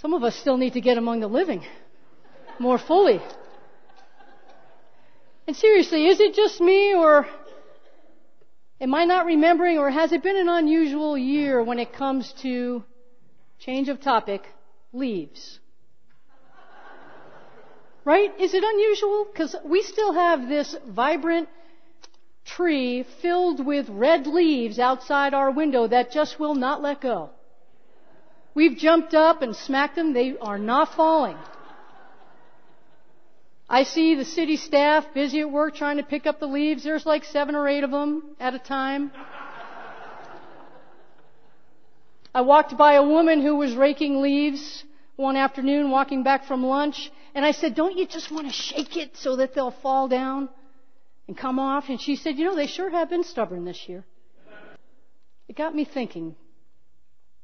Some of us still need to get among the living more fully. And seriously, is it just me or am I not remembering or has it been an unusual year when it comes to change of topic, leaves? Right? Is it unusual? Because we still have this vibrant tree filled with red leaves outside our window that just will not let go. We've jumped up and smacked them. They are not falling. I see the city staff busy at work trying to pick up the leaves. There's like seven or eight of them at a time. I walked by a woman who was raking leaves one afternoon walking back from lunch, and I said, Don't you just want to shake it so that they'll fall down and come off? And she said, You know, they sure have been stubborn this year. It got me thinking.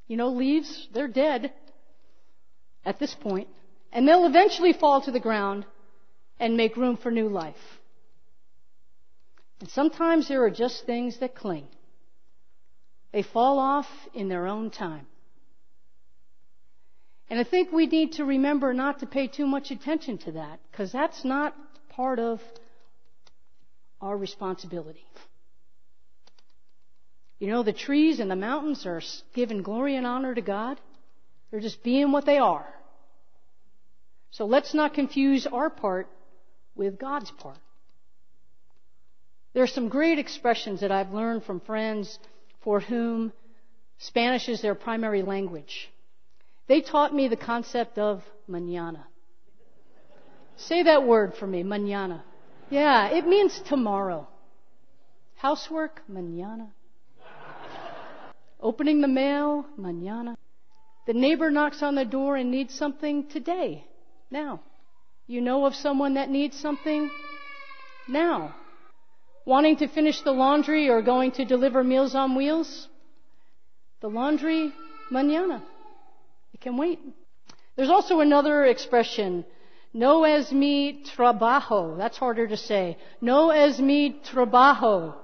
You know, leaves, they're dead at this point, and they'll eventually fall to the ground and make room for new life. And sometimes there are just things that cling. They fall off in their own time. And I think we need to remember not to pay too much attention to that, because that's not part of our responsibility. You know, the trees and the mountains are giving glory and honor to God. They're just being what they are. So let's not confuse our part with God's part. There are some great expressions that I've learned from friends for whom Spanish is their primary language. They taught me the concept of mañana. Say that word for me, mañana. Yeah, it means tomorrow. Housework, mañana. Opening the mail, mañana. The neighbor knocks on the door and needs something today, now. You know of someone that needs something now. Wanting to finish the laundry or going to deliver Meals on Wheels? The laundry, mañana. It can wait. There's also another expression, no es mi trabajo. That's harder to say. No es mi trabajo.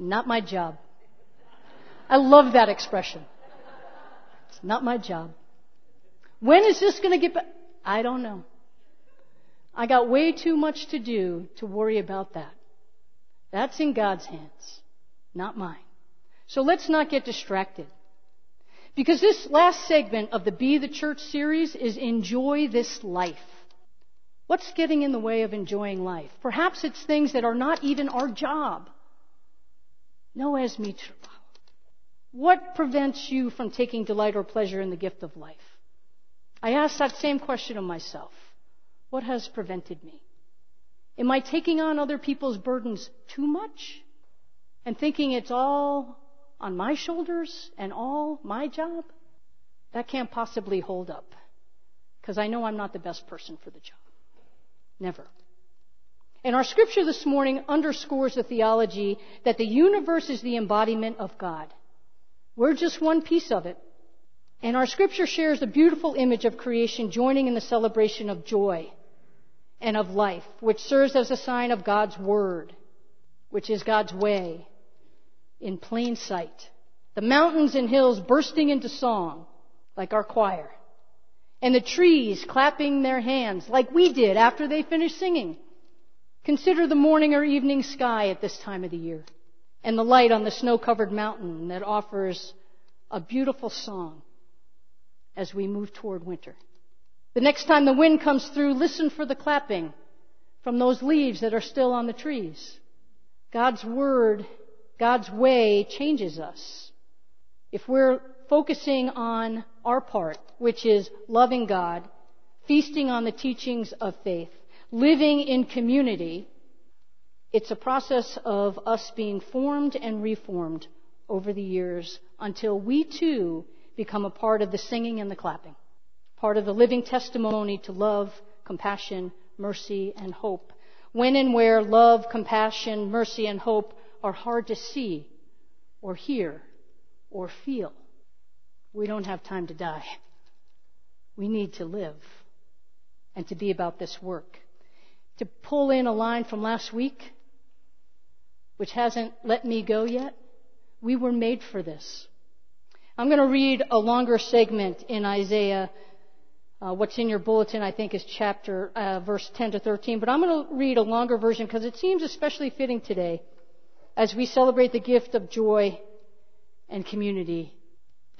Not my job. I love that expression. It's not my job. When is this going to get back? I don't know. I got way too much to do to worry about that. That's in God's hands, not mine. So let's not get distracted. Because this last segment of the Be the Church series is Enjoy This Life. What's getting in the way of enjoying life? Perhaps it's things that are not even our job. No mi trabajo. What prevents you from taking delight or pleasure in the gift of life? I ask that same question of myself. What has prevented me? Am I taking on other people's burdens too much and thinking it's all on my shoulders and all my job? That can't possibly hold up because I know I'm not the best person for the job. Never. And our scripture this morning underscores the theology that the universe is the embodiment of God. We're just one piece of it. And our scripture shares a beautiful image of creation joining in the celebration of joy and of life, which serves as a sign of God's word, which is God's way, in plain sight. The mountains and hills bursting into song, like our choir. And the trees clapping their hands, like we did after they finished singing. Consider the morning or evening sky at this time of the year and the light on the snow covered mountain that offers a beautiful song as we move toward winter. The next time the wind comes through, listen for the clapping from those leaves that are still on the trees. God's word, God's way changes us. If we're focusing on our part, which is loving God, feasting on the teachings of faith, living in community, it's a process of us being formed and reformed over the years until we too become a part of the singing and the clapping, part of the living testimony to love, compassion, mercy, and hope. When and where love, compassion, mercy, and hope are hard to see or hear or feel, we don't have time to die. We need to live and to be about this work. To pull in a line from last week, which hasn't let me go yet, we were made for this. I'm going to read a longer segment in Isaiah. Uh, what's in your bulletin, I think, is chapter, uh, verse 10 to 13. But I'm going to read a longer version because it seems especially fitting today as we celebrate the gift of joy and community.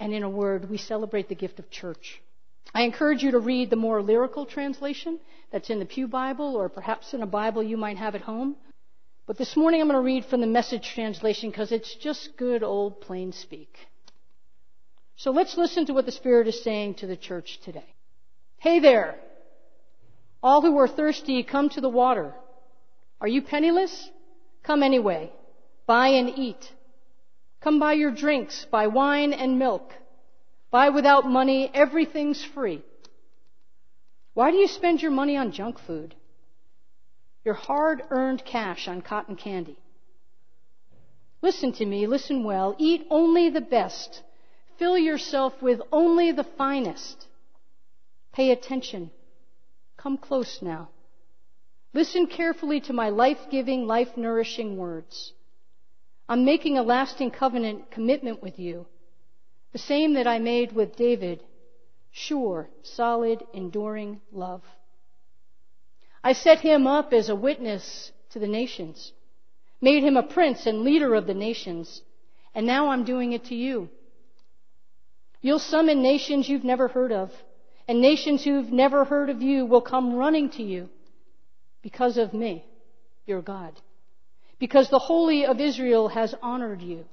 And in a word, we celebrate the gift of church. I encourage you to read the more lyrical translation that's in the Pew Bible or perhaps in a Bible you might have at home. But this morning I'm going to read from the message translation because it's just good old plain speak. So let's listen to what the Spirit is saying to the church today. Hey there! All who are thirsty, come to the water. Are you penniless? Come anyway. Buy and eat. Come buy your drinks, buy wine and milk. Buy without money, everything's free. Why do you spend your money on junk food? Your hard earned cash on cotton candy. Listen to me, listen well. Eat only the best. Fill yourself with only the finest. Pay attention. Come close now. Listen carefully to my life giving, life nourishing words. I'm making a lasting covenant commitment with you the same that I made with David, sure, solid, enduring love. I set him up as a witness to the nations, made him a prince and leader of the nations, and now I'm doing it to you. You'll summon nations you've never heard of, and nations who've never heard of you will come running to you because of me, your God. Because the Holy of Israel has honored you.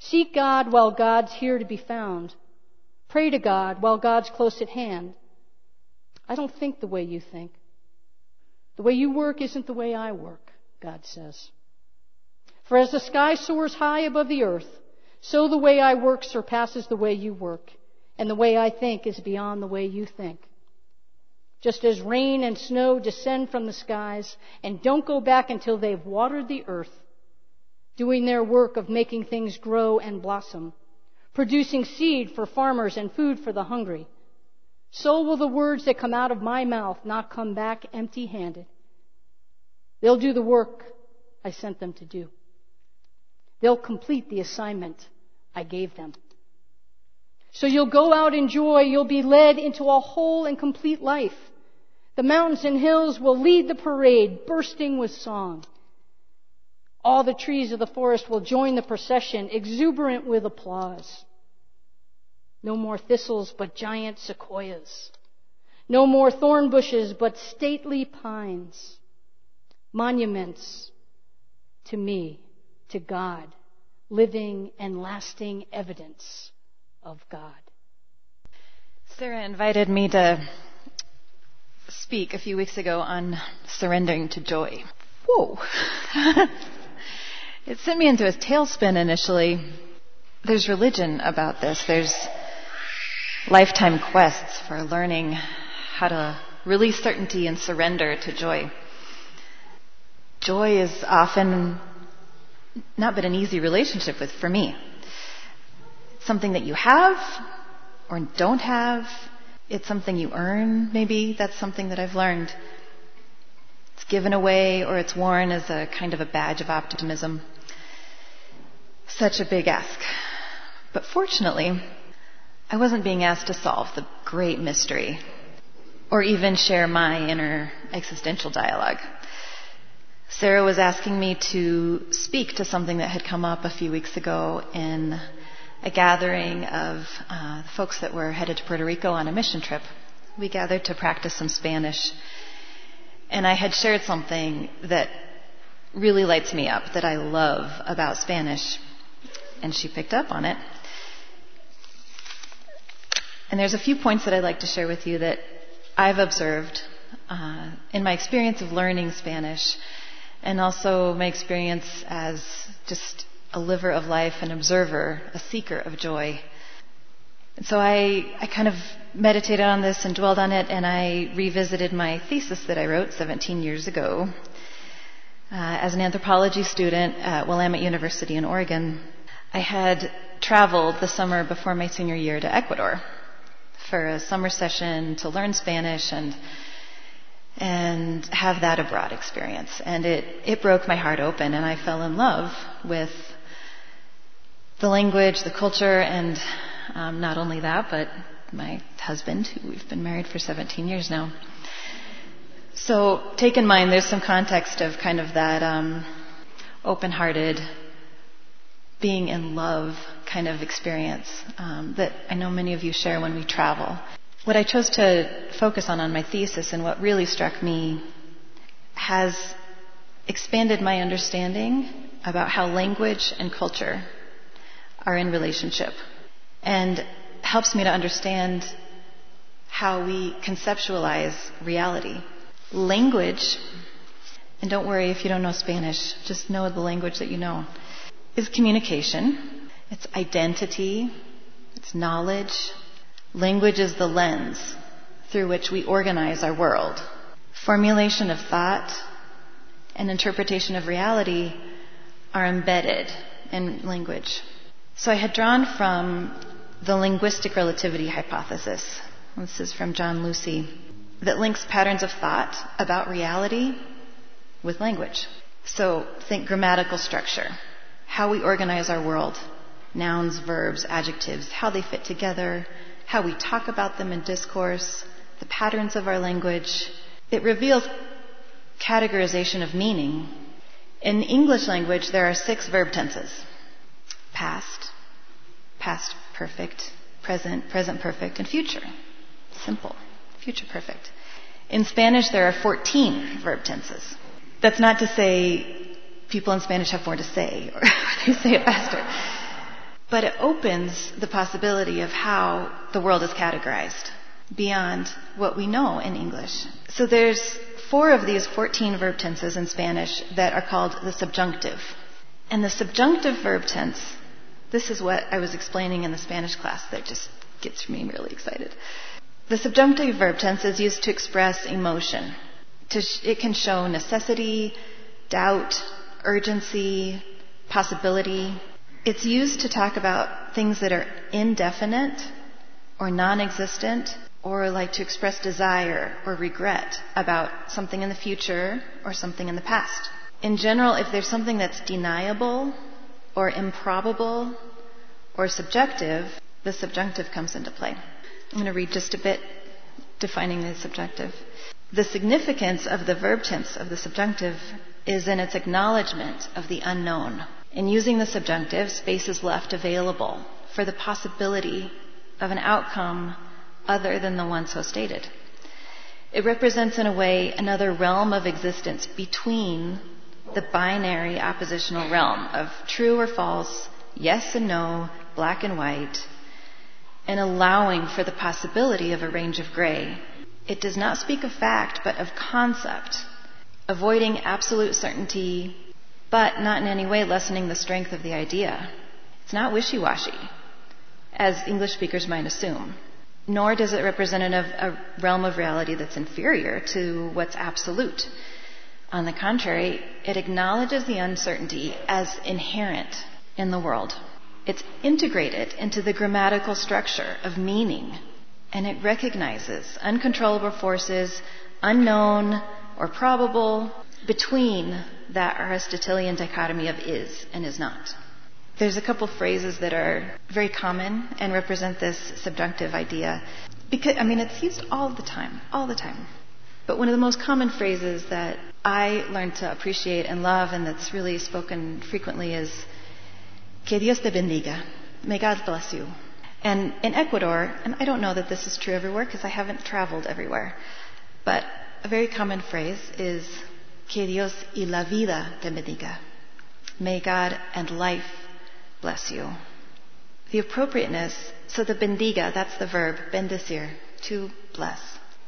Seek God while God's here to be found. Pray to God while God's close at hand. I don't think the way you think. The way you work isn't the way I work, God says. For as the sky soars high above the earth, so the way I work surpasses the way you work, and the way I think is beyond the way you think. Just as rain and snow descend from the skies and don't go back until they've watered the earth, doing their work of making things grow and blossom, producing seed for farmers and food for the hungry. So will the words that come out of my mouth not come back empty handed. They'll do the work I sent them to do. They'll complete the assignment I gave them. So you'll go out in joy. You'll be led into a whole and complete life. The mountains and hills will lead the parade, bursting with song. All the trees of the forest will join the procession, exuberant with applause. No more thistles, but giant sequoias. No more thorn bushes, but stately pines. Monuments to me, to God, living and lasting evidence of God. Sarah invited me to speak a few weeks ago on surrendering to joy. Whoa. It sent me into a tailspin initially. There's religion about this. There's lifetime quests for learning how to release certainty and surrender to joy. Joy is often not been an easy relationship with for me. It's something that you have or don't have. It's something you earn, maybe. That's something that I've learned. It's given away or it's worn as a kind of a badge of optimism. Such a big ask. But fortunately, I wasn't being asked to solve the great mystery or even share my inner existential dialogue. Sarah was asking me to speak to something that had come up a few weeks ago in a gathering of uh, folks that were headed to Puerto Rico on a mission trip. We gathered to practice some Spanish. And I had shared something that really lights me up, that I love about Spanish and she picked up on it. And there's a few points that I'd like to share with you that I've observed uh, in my experience of learning Spanish and also my experience as just a liver of life, an observer, a seeker of joy. And so I, I kind of meditated on this and dwelled on it, and I revisited my thesis that I wrote 17 years ago uh, as an anthropology student at Willamette University in Oregon. I had traveled the summer before my senior year to Ecuador for a summer session to learn Spanish and and have that abroad experience. And it, it broke my heart open and I fell in love with the language, the culture, and um, not only that, but my husband, who we've been married for 17 years now. So take in mind there's some context of kind of that um, open-hearted, being in love kind of experience um, that I know many of you share when we travel. What I chose to focus on on my thesis and what really struck me has expanded my understanding about how language and culture are in relationship and helps me to understand how we conceptualize reality. Language, and don't worry if you don't know Spanish, just know the language that you know, is communication, it's identity, it's knowledge, Language is the lens through which we organize our world. Formulation of thought and interpretation of reality are embedded in language. So I had drawn from the linguistic relativity hypothesis. This is from John Lucy that links patterns of thought about reality with language. So think grammatical structure, how we organize our world, nouns, verbs, adjectives, how they fit together, how we talk about them in discourse, the patterns of our language. It reveals categorization of meaning. In English language, there are six verb tenses past, past perfect, present, present perfect, and future. Simple. Future perfect. In Spanish, there are 14 verb tenses. That's not to say people in Spanish have more to say or they say it faster but it opens the possibility of how the world is categorized beyond what we know in English. So there's four of these 14 verb tenses in Spanish that are called the subjunctive. And the subjunctive verb tense, this is what I was explaining in the Spanish class that just gets me really excited. The subjunctive verb tense is used to express emotion. it can show necessity, doubt, urgency, possibility, it's used to talk about things that are indefinite or non existent or like to express desire or regret about something in the future or something in the past. In general, if there's something that's deniable or improbable or subjective, the subjunctive comes into play. I'm going to read just a bit defining the subjunctive. The significance of the verb tense of the subjunctive is in its acknowledgement of the unknown in using the subjunctive, space is left available for the possibility of an outcome other than the one so stated. It represents, in a way, another realm of existence between the binary oppositional realm of true or false, yes and no, black and white, and allowing for the possibility of a range of gray. It does not speak of fact, but of concept, avoiding absolute certainty but not in any way lessening the strength of the idea. It's not wishy-washy, as English speakers might assume. Nor does it represent a, realm of reality that's inferior to what's absolute. On the contrary, it acknowledges the uncertainty as inherent in the world. It's integrated into the grammatical structure of meaning, and it recognizes uncontrollable forces, unknown or probable, between that Aristotelian dichotomy of is and is not. There's a couple phrases that are very common and represent this subjunctive idea. Because, I mean, it's used all the time, all the time. But one of the most common phrases that I learned to appreciate and love and that's really spoken frequently is, Que Dios te bendiga. May God bless you. And in Ecuador, and I don't know that this is true everywhere because I haven't traveled everywhere, but a very common phrase is, Que Dios y la vida te bendiga. May God and life bless you. The appropriateness, so the bendiga, that's the verb, bendecir, to bless.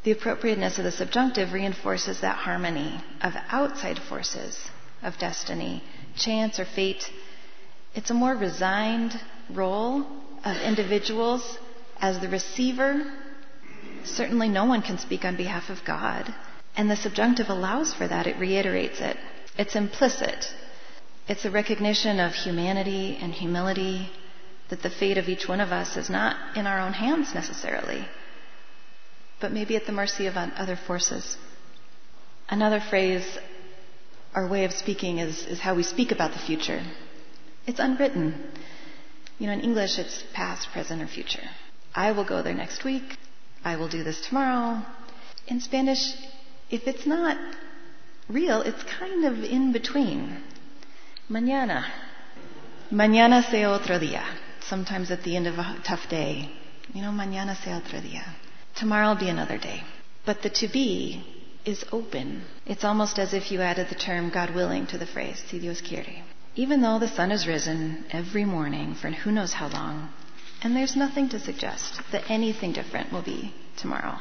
The appropriateness of the subjunctive reinforces that harmony of outside forces of destiny, chance or fate. It's a more resigned role of individuals As the receiver, certainly no one can speak on behalf of God. And the subjunctive allows for that. It reiterates it. It's implicit. It's a recognition of humanity and humility that the fate of each one of us is not in our own hands necessarily, but maybe at the mercy of other forces. Another phrase, our way of speaking, is, is how we speak about the future. It's unwritten. You know, in English, it's past, present, or future. I will go there next week. I will do this tomorrow. In Spanish, if it's not real, it's kind of in between. Mañana. Mañana sea otro día. Sometimes at the end of a tough day. You know, mañana sea otro día. Tomorrow will be another day. But the to be is open. It's almost as if you added the term God willing to the phrase, si Dios quiere. Even though the sun has risen every morning for who knows how long, and there's nothing to suggest that anything different will be tomorrow,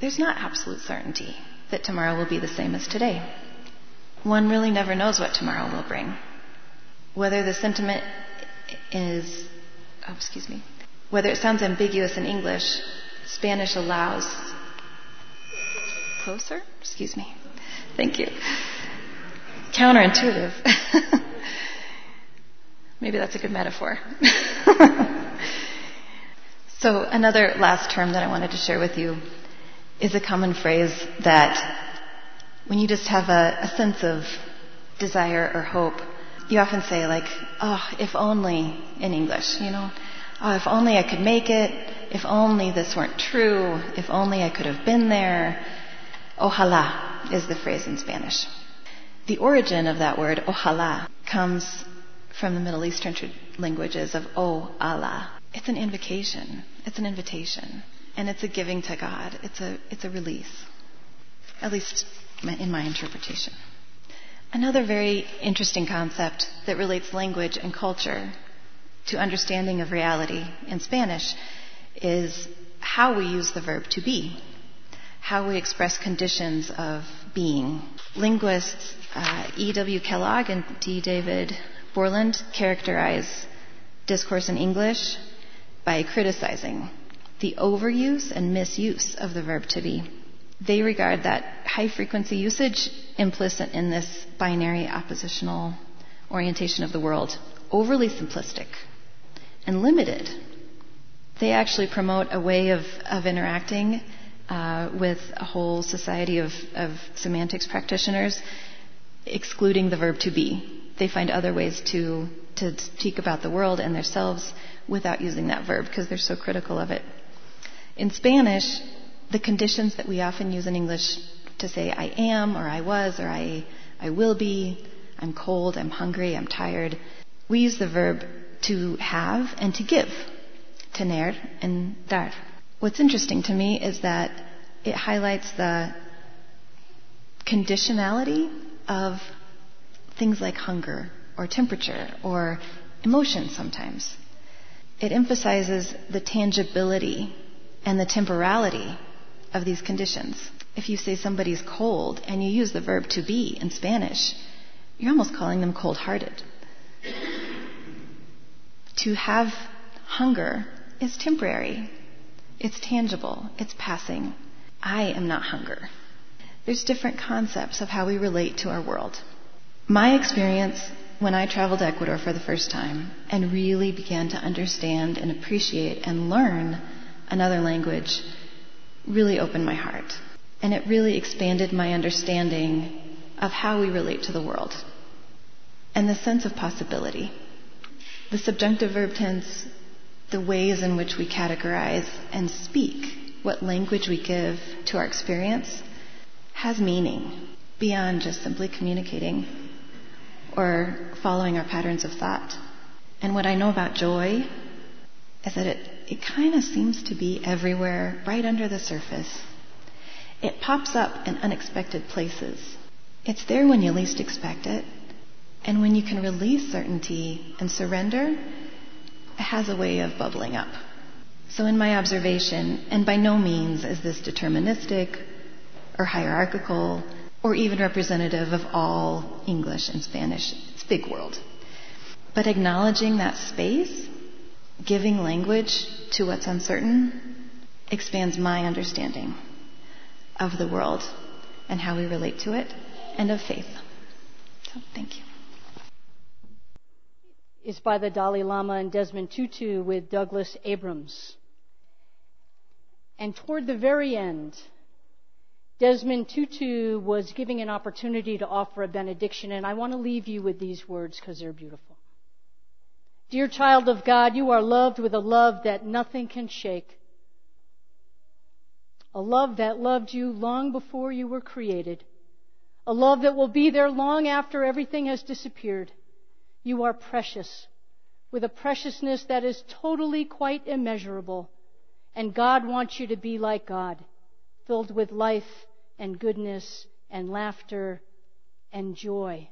there's not absolute certainty that tomorrow will be the same as today. One really never knows what tomorrow will bring. Whether the sentiment is, oh, excuse me, whether it sounds ambiguous in English, Spanish allows. Closer? Excuse me. Thank you. Counterintuitive. Maybe that's a good metaphor. so, another last term that I wanted to share with you is a common phrase that when you just have a, a sense of desire or hope, you often say, like, oh, if only in English, you know, oh, if only I could make it, if only this weren't true, if only I could have been there. Ojalá is the phrase in Spanish. The origin of that word, ojalá, comes from the Middle Eastern languages of oh Allah. It's an invocation. It's an invitation. And it's a giving to God. It's a, it's a release. At least in my interpretation. Another very interesting concept that relates language and culture to understanding of reality in Spanish is how we use the verb to be, how we express conditions of being. Linguists uh, E.W. Kellogg and D. David Bourland characterize discourse in English by criticizing the overuse and misuse of the verb to be. They regard that high frequency usage implicit in this binary oppositional orientation of the world overly simplistic and limited. They actually promote a way of, of interacting uh, with a whole society of, of semantics practitioners, excluding the verb to be they find other ways to, to speak about the world and themselves without using that verb because they're so critical of it. In Spanish, the conditions that we often use in English to say I am or I was or I, I will be, I'm cold, I'm hungry, I'm tired, we use the verb to have and to give, tener and dar. What's interesting to me is that it highlights the conditionality of things like hunger or temperature or emotion sometimes. It emphasizes the tangibility and the temporality of these conditions. If you say somebody's cold and you use the verb to be in Spanish, you're almost calling them cold hearted. to have hunger is temporary, it's tangible, it's passing. I am not hunger. There's different concepts of how we relate to our world. My experience when I traveled to Ecuador for the first time and really began to understand and appreciate and learn another language really opened my heart. And it really expanded my understanding of how we relate to the world and the sense of possibility. The subjunctive verb tense, the ways in which we categorize and speak, what language we give to our experience, has meaning beyond just simply communicating or following our patterns of thought. And what I know about joy is that it, it kind of seems to be everywhere, right under the surface. It pops up in unexpected places. It's there when you least expect it. And when you can release certainty and surrender, it has a way of bubbling up. So, in my observation, and by no means is this deterministic or hierarchical or even representative of all English and Spanish. It's big world. But acknowledging that space, giving language to what's uncertain expands my understanding of the world and how we relate to it and of faith. So, thank you. It's by the Dalai Lama and Desmond Tutu with Douglas Abrams. And toward the very end, Desmond Tutu was giving an opportunity to offer a benediction, and I want to leave you with these words because they're beautiful. Dear child of God, you are loved with a love that nothing can shake. A love that loved you long before you were created. A love that will be there long after everything has disappeared. You are precious, with a preciousness that is totally quite immeasurable. And God wants you to be like God, filled with life and goodness and laughter and joy.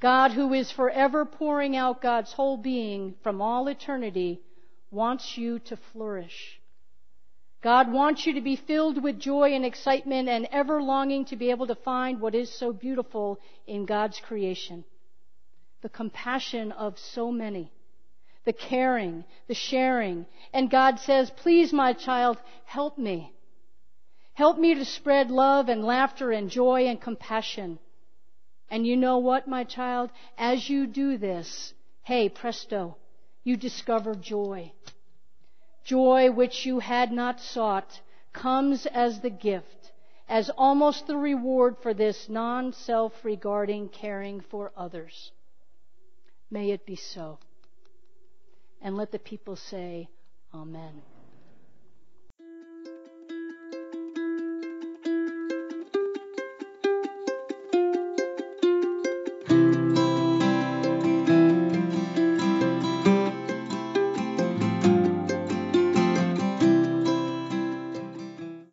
God, who is forever pouring out God's whole being from all eternity, wants you to flourish. God wants you to be filled with joy and excitement and ever longing to be able to find what is so beautiful in God's creation. The compassion of so many the caring, the sharing. And God says, please, my child, help me. Help me to spread love and laughter and joy and compassion. And you know what, my child? As you do this, hey, presto, you discover joy. Joy which you had not sought comes as the gift, as almost the reward for this non self regarding caring for others. May it be so. And let the people say, Amen.